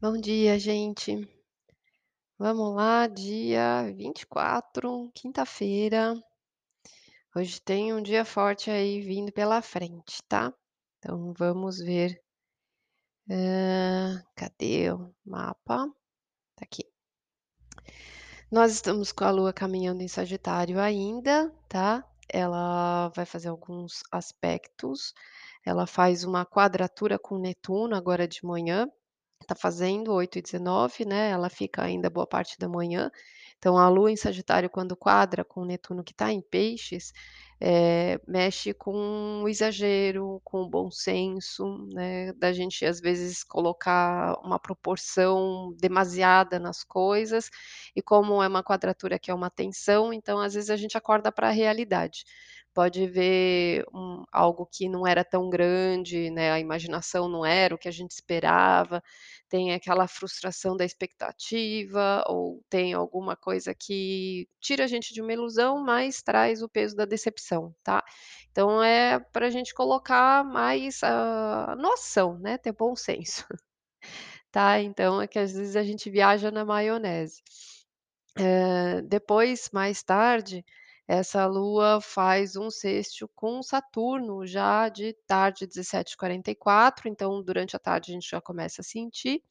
Bom dia, gente. Vamos lá, dia 24, quinta-feira. Hoje tem um dia forte aí vindo pela frente, tá? Então vamos ver. Hã, cadê o mapa? Tá aqui. Nós estamos com a Lua caminhando em Sagitário ainda, tá? Ela vai fazer alguns aspectos. Ela faz uma quadratura com Netuno agora de manhã. Tá fazendo 8h19, né, ela fica ainda boa parte da manhã. Então a Lua em Sagitário, quando quadra com Netuno que está em Peixes, eh, mexe com o exagero, com o bom senso, né, da gente às vezes colocar uma proporção demasiada nas coisas, e como é uma quadratura que é uma tensão, então às vezes a gente acorda para a realidade. Pode ver um algo que não era tão grande, né, a imaginação não era o que a gente esperava, tem aquela frustração da expectativa, ou tem alguma coisa que tira a gente de uma ilusão, mas traz o peso da decepção, tá. Então é pra gente colocar mais, hã, noção, né, ter bom senso, tá. Então é que às vezes a gente viaja na maionese. Hã, depois, mais tarde, essa Lua faz um sextil com Saturno já de tarde, 17h44, então durante a tarde a gente já começa a sentir,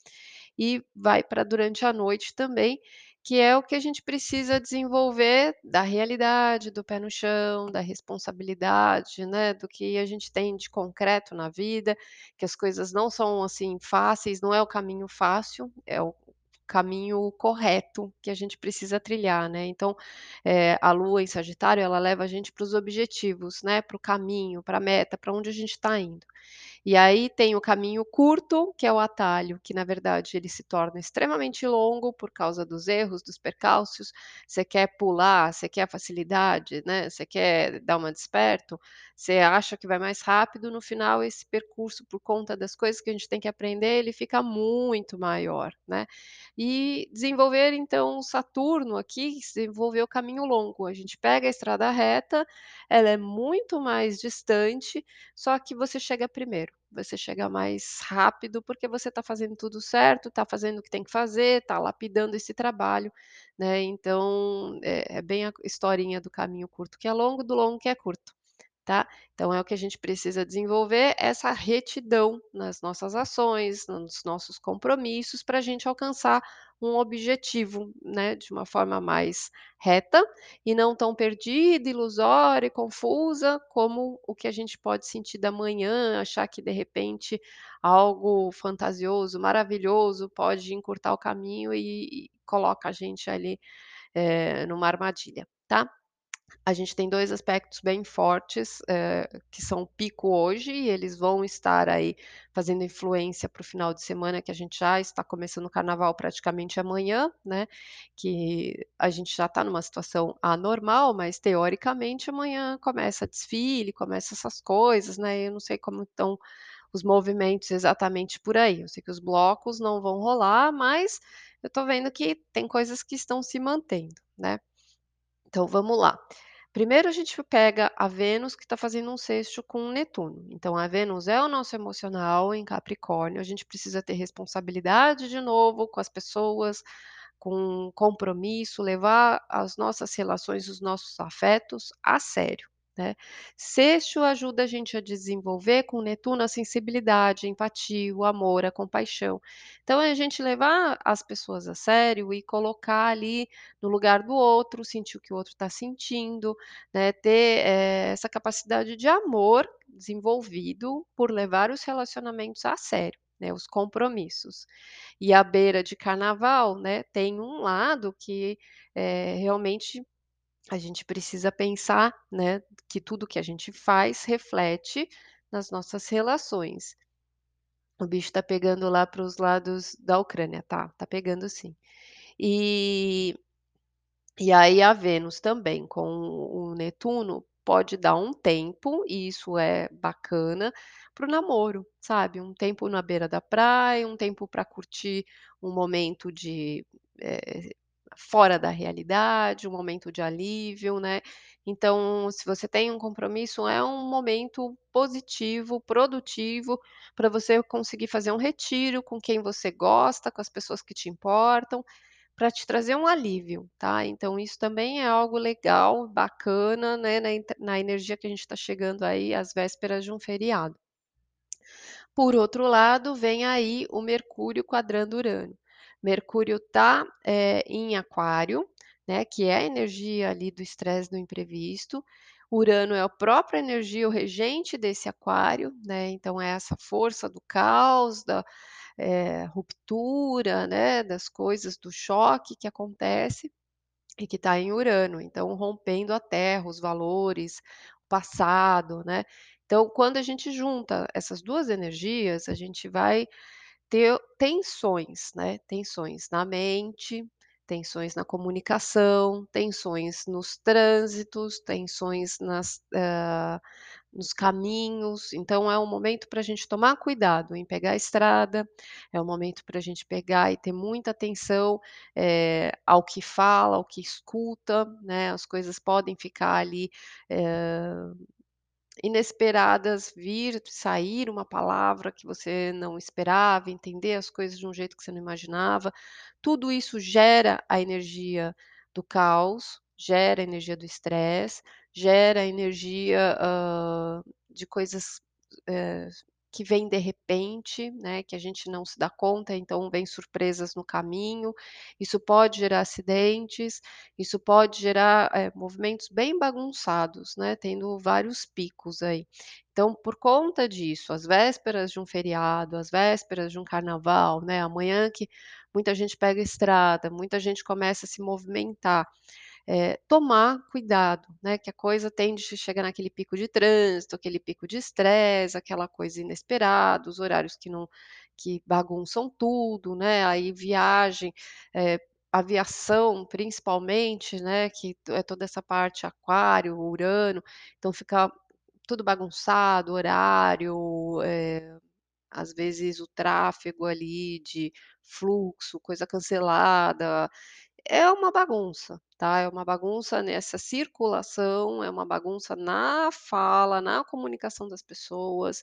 e vai pra durante a noite também, que é o que a gente precisa desenvolver da realidade, do pé no chão, da responsabilidade, né, do que a gente tem de concreto na vida, que as coisas não são, assim, fáceis, não é o caminho fácil, é o caminho correto que a gente precisa trilhar, né. Então, eh, a Lua em Sagitário, ela leva a gente para os objetivos, né, para o caminho, pra meta, pra onde a gente tá indo. E aí tem o caminho curto, que é o atalho, que na verdade ele se torna extremamente longo por causa dos erros, dos percalços. Você quer pular, você quer facilidade, né, você quer dar uma desperto, você acha que vai mais rápido, no final esse percurso, por conta das coisas que a gente tem que aprender, ele fica muito maior, né. E desenvolver então Saturno aqui, desenvolver o caminho longo, a gente pega a estrada reta, ela é muito mais distante, só que você chega primeiro, você chega mais rápido, porque você tá fazendo tudo certo, tá fazendo o que tem que fazer, tá lapidando esse trabalho, né, então é é bem a historinha do caminho curto que é longo, do longo que é curto, tá. Então é o que a gente precisa desenvolver, essa retidão nas nossas ações, nos nossos compromissos, pra gente alcançar um objetivo, né, de uma forma mais reta, e não tão perdida, ilusória e confusa, como o que a gente pode sentir da manhã, achar que de repente algo fantasioso, maravilhoso, pode encurtar o caminho e e coloca a gente ali, eh, numa armadilha, tá. A gente tem 2 aspectos bem fortes, eh, que são o pico hoje, e eles vão estar aí fazendo influência para o final de semana, que a gente já está começando o carnaval praticamente amanhã, né, que a gente já tá numa situação anormal, mas teoricamente amanhã começa desfile, começa essas coisas, né, eu não sei como estão os movimentos exatamente por aí, eu sei que os blocos não vão rolar, mas eu tô vendo que tem coisas que estão se mantendo, né. Então vamos lá. Primeiro a gente pega a Vênus que tá fazendo um sextil com Netuno, então a Vênus é o nosso emocional em Capricórnio, a gente precisa ter responsabilidade de novo com as pessoas, com compromisso, levar as nossas relações, os nossos afetos a sério, né. Sextil ajuda a gente a desenvolver com Netuno a sensibilidade, a empatia, o amor, a compaixão. Então é a gente levar as pessoas a sério e colocar ali no lugar do outro, sentir o que o outro tá sentindo, né, ter, eh, essa capacidade de amor desenvolvido por levar os relacionamentos a sério, né, os compromissos. E à beira de carnaval, né, tem um lado que, eh, realmente a gente precisa pensar, né, que tudo que a gente faz reflete nas nossas relações. O bicho tá pegando lá para os lados da Ucrânia, tá, tá pegando sim. E e aí a Vênus também com o Netuno pode dar um tempo, e isso é bacana, para o namoro, sabe, um tempo na beira da praia, um tempo pra curtir um momento de, eh, fora da realidade, um momento de alívio, né. Então, se você tem um compromisso, é um momento positivo, produtivo, para você conseguir fazer um retiro com quem você gosta, com as pessoas que te importam, para te trazer um alívio, tá. Então isso também é algo legal, bacana, né, na na energia que a gente está chegando aí às vésperas de um feriado. Por outro lado, vem aí o Mercúrio quadrando Urano. Mercúrio está, eh, em Aquário, né, que é a energia ali do estresse do imprevisto. Urano é a própria energia, o regente desse Aquário, né, então é essa força do caos, da, eh, ruptura, né, das coisas, do choque que acontece, e que está em Urano, então rompendo a terra, os valores, o passado, né. Então quando a gente junta essas 2 energias, a gente vai ter tensões, né, tensões na mente, tensões na comunicação, tensões nos trânsitos, tensões nas hã, nos caminhos, então é um momento para gente tomar cuidado em pegar a estrada, é um momento para gente pegar e ter muita atenção, eh, ao que fala, ao que escuta, né, as coisas podem ficar ali, hã, inesperadas, vir, sair uma palavra que você não esperava, entender as coisas de um jeito que você não imaginava. Tudo isso gera a energia do caos, gera a energia do estresse, gera a energia, hã, de coisas, eh, que vêm de repente, né, que a gente não se dá conta, então vem surpresas no caminho. Isso pode gerar acidentes, isso pode gerar, eh, movimentos bem bagunçados, né, tendo vários picos aí. Então por conta disso, às vésperas de um feriado, às vésperas de um carnaval, né, amanhã que muita gente pega estrada, muita gente começa a se movimentar, eh, tomar cuidado, né, que a coisa tende a chegar naquele pico de trânsito, aquele pico de estresse, aquela coisa inesperada, os horários que não que bagunçam tudo, né, aí viagem, eh, aviação principalmente, né, que é toda essa parte Aquário, Urano, então fica tudo bagunçado, horário, eh, às vezes o tráfego ali de fluxo, coisa cancelada, é uma bagunça, tá, é uma bagunça nessa circulação, é uma bagunça na fala, na comunicação das pessoas,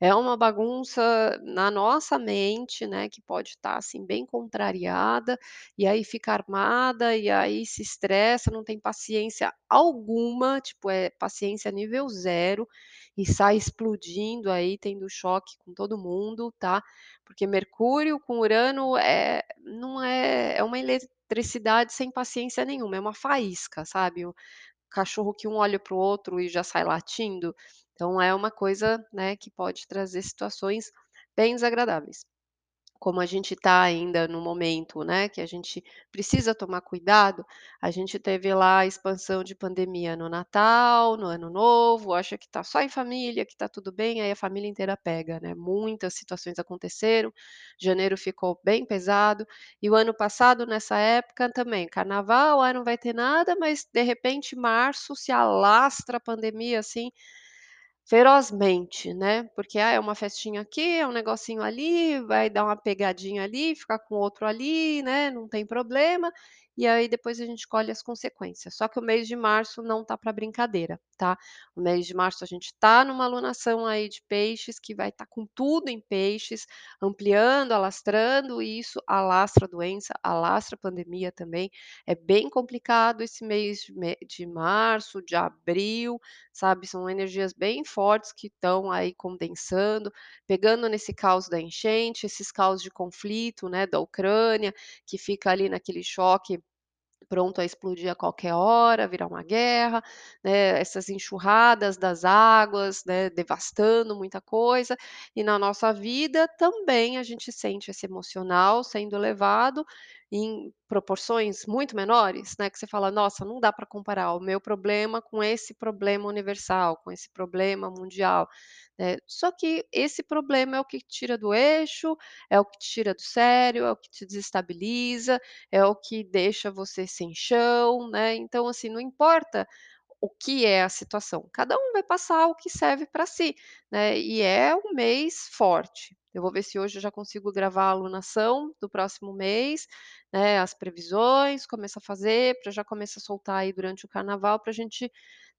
é uma bagunça na nossa mente, né, que pode estar, assim, bem contrariada, e aí fica armada, e aí se estressa, não tem paciência alguma, tipo, é paciência nível 0, e sai explodindo aí, tendo choque com todo mundo, tá. Porque Mercúrio com Urano, eh, não é é uma eletricidade sem paciência nenhuma, é uma faísca, sabe, o cachorro que um olha para o outro e já sai latindo, então é uma coisa, né, que pode trazer situações bem desagradáveis. Como a gente está ainda no momento, né, que a gente precisa tomar cuidado, a gente teve lá a expansão de pandemia no Natal, no Ano Novo, acha que está só em família, que está tudo bem, aí a família inteira pega, né, muitas situações aconteceram, janeiro ficou bem pesado, e o ano passado nessa época também, carnaval, ah, não vai ter nada, mas de repente março se alastra a pandemia, assim, ferozmente, né, porque, ah, é uma festinha aqui, é um negocinho ali, vai dar uma pegadinha ali, ficar com outro ali, né, não tem problema, e aí depois a gente colhe as consequências. Só que o mês de março não está para brincadeira, tá. O mês de março a gente está numa alunação aí de peixes, que vai estar com tudo em peixes, ampliando, alastrando, e isso alastra a doença, alastra a pandemia também, é bem complicado esse mês de março, de abril, sabe, são energias bem fortes que estão aí condensando, pegando nesse caos da enchente, esses caos de conflito, né, da Ucrânia, que fica ali naquele choque, pronto a explodir a qualquer hora, virar uma guerra, né, essas enxurradas das águas, né, devastando muita coisa, e na nossa vida também a gente sente esse emocional sendo elevado em proporções muito menores, né, que você fala: "Nossa, não dá para comparar o meu problema com esse problema universal, com esse problema mundial", né. Só que esse problema é o que tira do eixo, é o que tira do sério, é o que te desestabiliza, é o que deixa você sem chão, né, então assim, não importa o que é a situação, cada um vai passar o que serve para si, né, e é um mês forte, Eu vou ver se hoje eu já consigo gravar a alunação do próximo mês, né, as previsões, começar a fazer, para já começar a soltar aí durante o carnaval, para a gente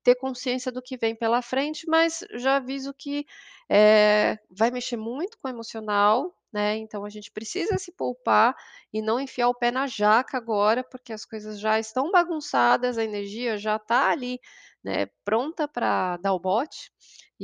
ter consciência do que vem pela frente, mas já aviso que, eh, vai mexer muito com o emocional, né, então a gente precisa se poupar e não enfiar o pé na jaca agora, porque as coisas já estão bagunçadas, a energia já está ali, né, pronta para dar o bote,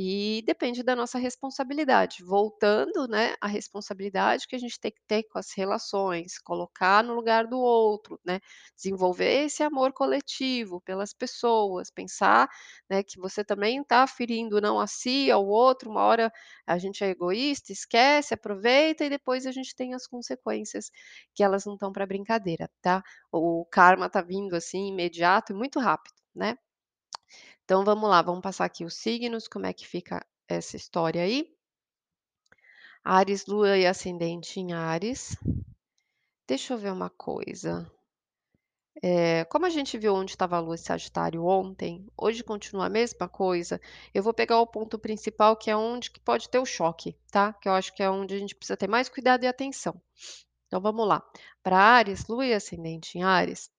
e depende da nossa responsabilidade. Voltando, né, à responsabilidade que a gente tem que ter com as relações, colocar no lugar do outro, né, desenvolver esse amor coletivo pelas pessoas, pensar, né, que você também está ferindo não a si, ao outro, uma hora a gente é egoísta, esquece, aproveita e depois a gente tem as consequências, que elas não estão para brincadeira, tá. O karma está vindo, assim, imediato e muito rápido, né. Então vamos lá, vamos passar aqui os signos, como é que fica essa história aí. Áries, lua e ascendente em Áries. Deixa eu ver uma coisa. Eh, como a gente viu onde estava a lua em Sagitário ontem, hoje continua a mesma coisa, eu vou pegar o ponto principal que é onde que pode ter o choque, tá, que eu acho que é onde a gente precisa ter mais cuidado e atenção. Então vamos lá, para Áries, lua e ascendente em Áries,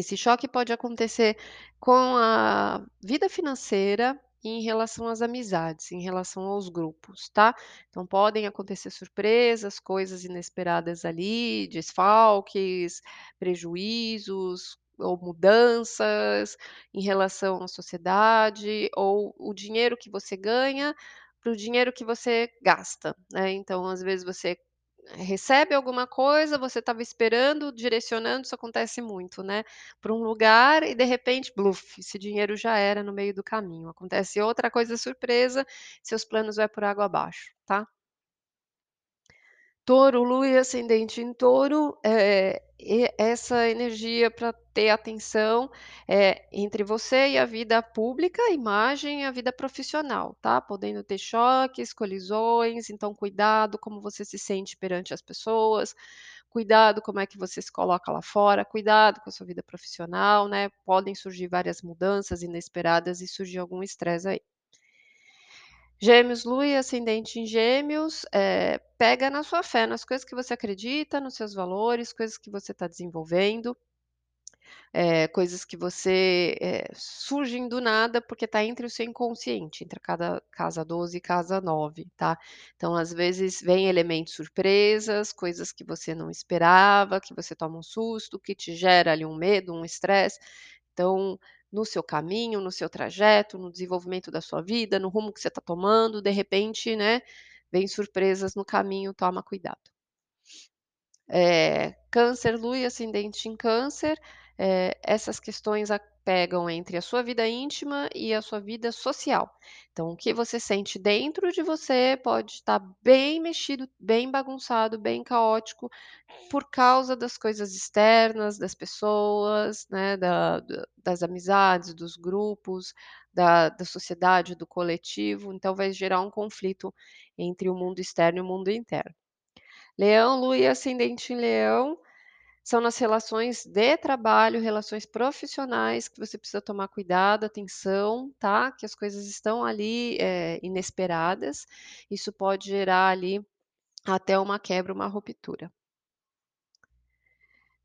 esse choque pode acontecer com a vida financeira e em relação às amizades, em relação aos grupos, tá. Então podem acontecer surpresas, coisas inesperadas ali, desfalques, prejuízos ou mudanças em relação à sociedade ou o dinheiro que você ganha para o dinheiro que você gasta, né. Então às vezes você recebe alguma coisa, você estava esperando, direcionando, isso acontece muito, né, para um lugar e de repente, bluf, esse dinheiro já era no meio do caminho. Acontece outra coisa surpresa, seus planos vai por água abaixo, tá. Touro, lua e ascendente em touro, e essa energia para ter atenção, eh, entre você e a vida pública, imagem e a vida profissional, tá, podendo ter choques, colisões, então cuidado como você se sente perante as pessoas, cuidado como é que você se coloca lá fora, cuidado com a sua vida profissional, né, podem surgir várias mudanças inesperadas e surgir algum estresse aí. Gêmeos, lua e ascendente em gêmeos, eh, pega na sua fé, nas coisas que você acredita, nos seus valores, coisas que você está desenvolvendo, eh, coisas que você, eh, surgem do nada, porque está entre o seu inconsciente, entre cada casa 12 e casa 9, tá. Então, às vezes, vem elementos surpresas, coisas que você não esperava, que você toma um susto, que te gera ali um medo, um estresse. Então, no seu caminho, no seu trajeto, no desenvolvimento da sua vida, no rumo que você está tomando, de repente, né, vem surpresas no caminho, toma cuidado. Eh, câncer, lua e ascendente em câncer, eh, essas questões pegam entre a sua vida íntima e a sua vida social. Então o que você sente dentro de você pode estar bem mexido, bem bagunçado, bem caótico, por causa das coisas externas, das pessoas, né, da das amizades, dos grupos, da da sociedade, do coletivo, então vai gerar um conflito entre o mundo externo e o mundo interno. Leão, lua e ascendente em leão, são nas relações de trabalho, relações profissionais que você precisa tomar cuidado, atenção, tá, que as coisas estão ali, eh, inesperadas, isso pode gerar ali até uma quebra, uma ruptura.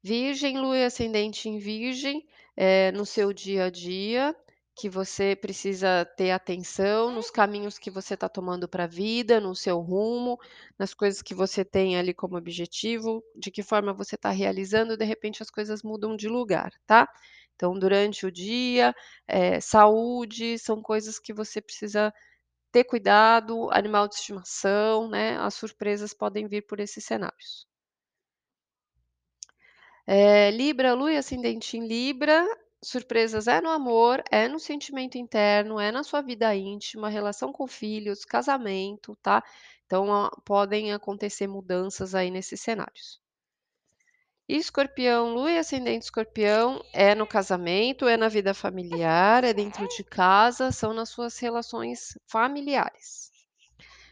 Virgem, lua e ascendente em virgem, eh, no seu dia a dia, que você precisa ter atenção nos caminhos que você está tomando para a vida, no seu rumo, nas coisas que você tem ali como objetivo, de que forma você está realizando, de repente as coisas mudam de lugar, tá. Então durante o dia, eh, saúde, são coisas que você precisa ter cuidado, animal de estimação, né, as surpresas podem vir por esses cenários. Eh, Libra, lua e ascendente em Libra, surpresas é no amor, é no sentimento interno, é na sua vida íntima, relação com filhos, casamento, tá. Então, podem acontecer mudanças aí nesses cenários. Escorpião, lua e ascendente escorpião, é no casamento, é na vida familiar, é dentro de casa, são nas suas relações familiares.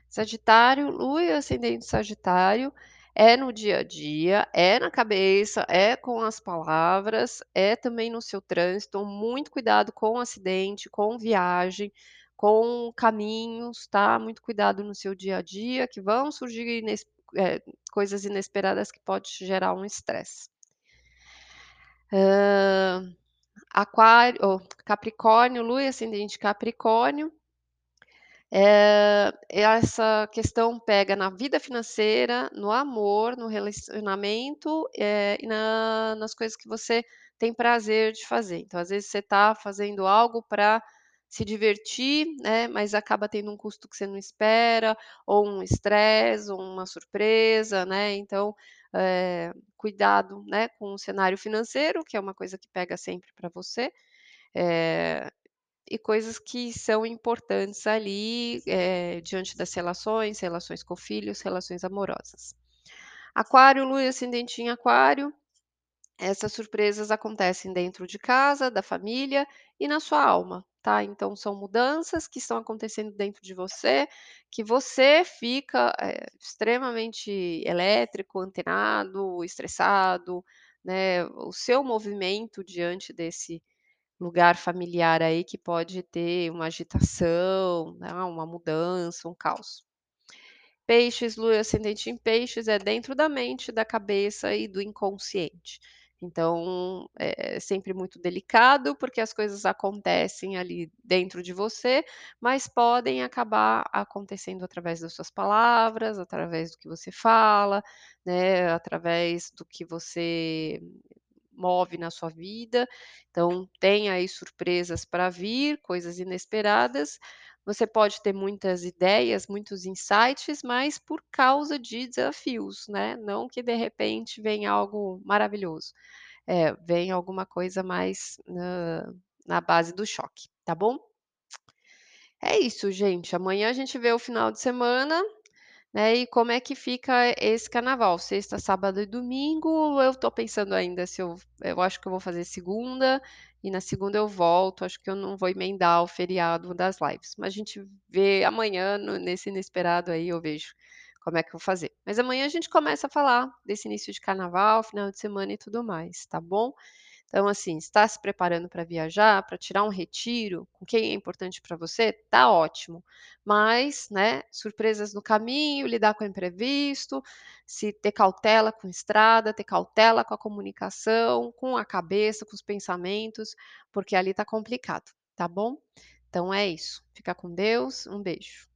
Sagitário, lua e ascendente sagitário, é no dia a dia, é na cabeça, é com as palavras, é também no seu trânsito, muito cuidado com acidente, com viagem, com caminhos, tá, muito cuidado no seu dia a dia, que vão surgir ines eh, coisas inesperadas que pode te gerar um estresse. Hã, aquário ô, capricórnio, lua e ascendente capricórnio eh, essa questão pega na vida financeira, no amor, no relacionamento, eh, e na nas coisas que você tem prazer de fazer. Então, às vezes, você está fazendo algo para se divertir, né, mas acaba tendo um custo que você não espera, ou um estresse, ou uma surpresa, né, então, eh, cuidado, né, com o cenário financeiro, que é uma coisa que pega sempre para você, eh, e coisas que são importantes ali, eh, diante das relações, relações com filhos, relações amorosas. Aquário, lua e ascendente em aquário, essas surpresas acontecem dentro de casa, da família e na sua alma, tá. Então são mudanças que estão acontecendo dentro de você, que você fica, eh, extremamente elétrico, antenado, estressado, né, o seu movimento diante desse lugar familiar aí que pode ter uma agitação, né, uma mudança, um caos. Peixes, lua ascendente em peixes é dentro da mente, da cabeça e do inconsciente. Então, é sempre muito delicado, porque as coisas acontecem ali dentro de você, mas podem acabar acontecendo através das suas palavras, através do que você fala, né, através do que você move na sua vida. Então, tem aí surpresas para vir, coisas inesperadas. Você pode ter muitas ideias, muitos insights, mas por causa de desafios, né, não que de repente venha algo maravilhoso. É, vem alguma coisa mais na na base do choque, tá bom? É isso, gente. Amanhã a gente vê o final de semana, né, e como é que fica esse carnaval, sexta, sábado e domingo. Eu tô pensando ainda se eu eu acho que eu vou fazer segunda, e na segunda eu volto, acho que eu não vou emendar o feriado das lives, mas a gente vê amanhã no nesse inesperado aí eu vejo como é que eu vou fazer. Mas amanhã a gente começa a falar desse início de carnaval, final de semana e tudo mais, tá bom? Então, assim, está se preparando para viajar, para tirar um retiro com quem é importante para você, tá ótimo. Mas, né, surpresas no caminho, lidar com o imprevisto, se ter cautela com estrada, ter cautela com a comunicação, com a cabeça, com os pensamentos, porque ali tá complicado, tá bom? Então é isso. Fica com Deus, um beijo.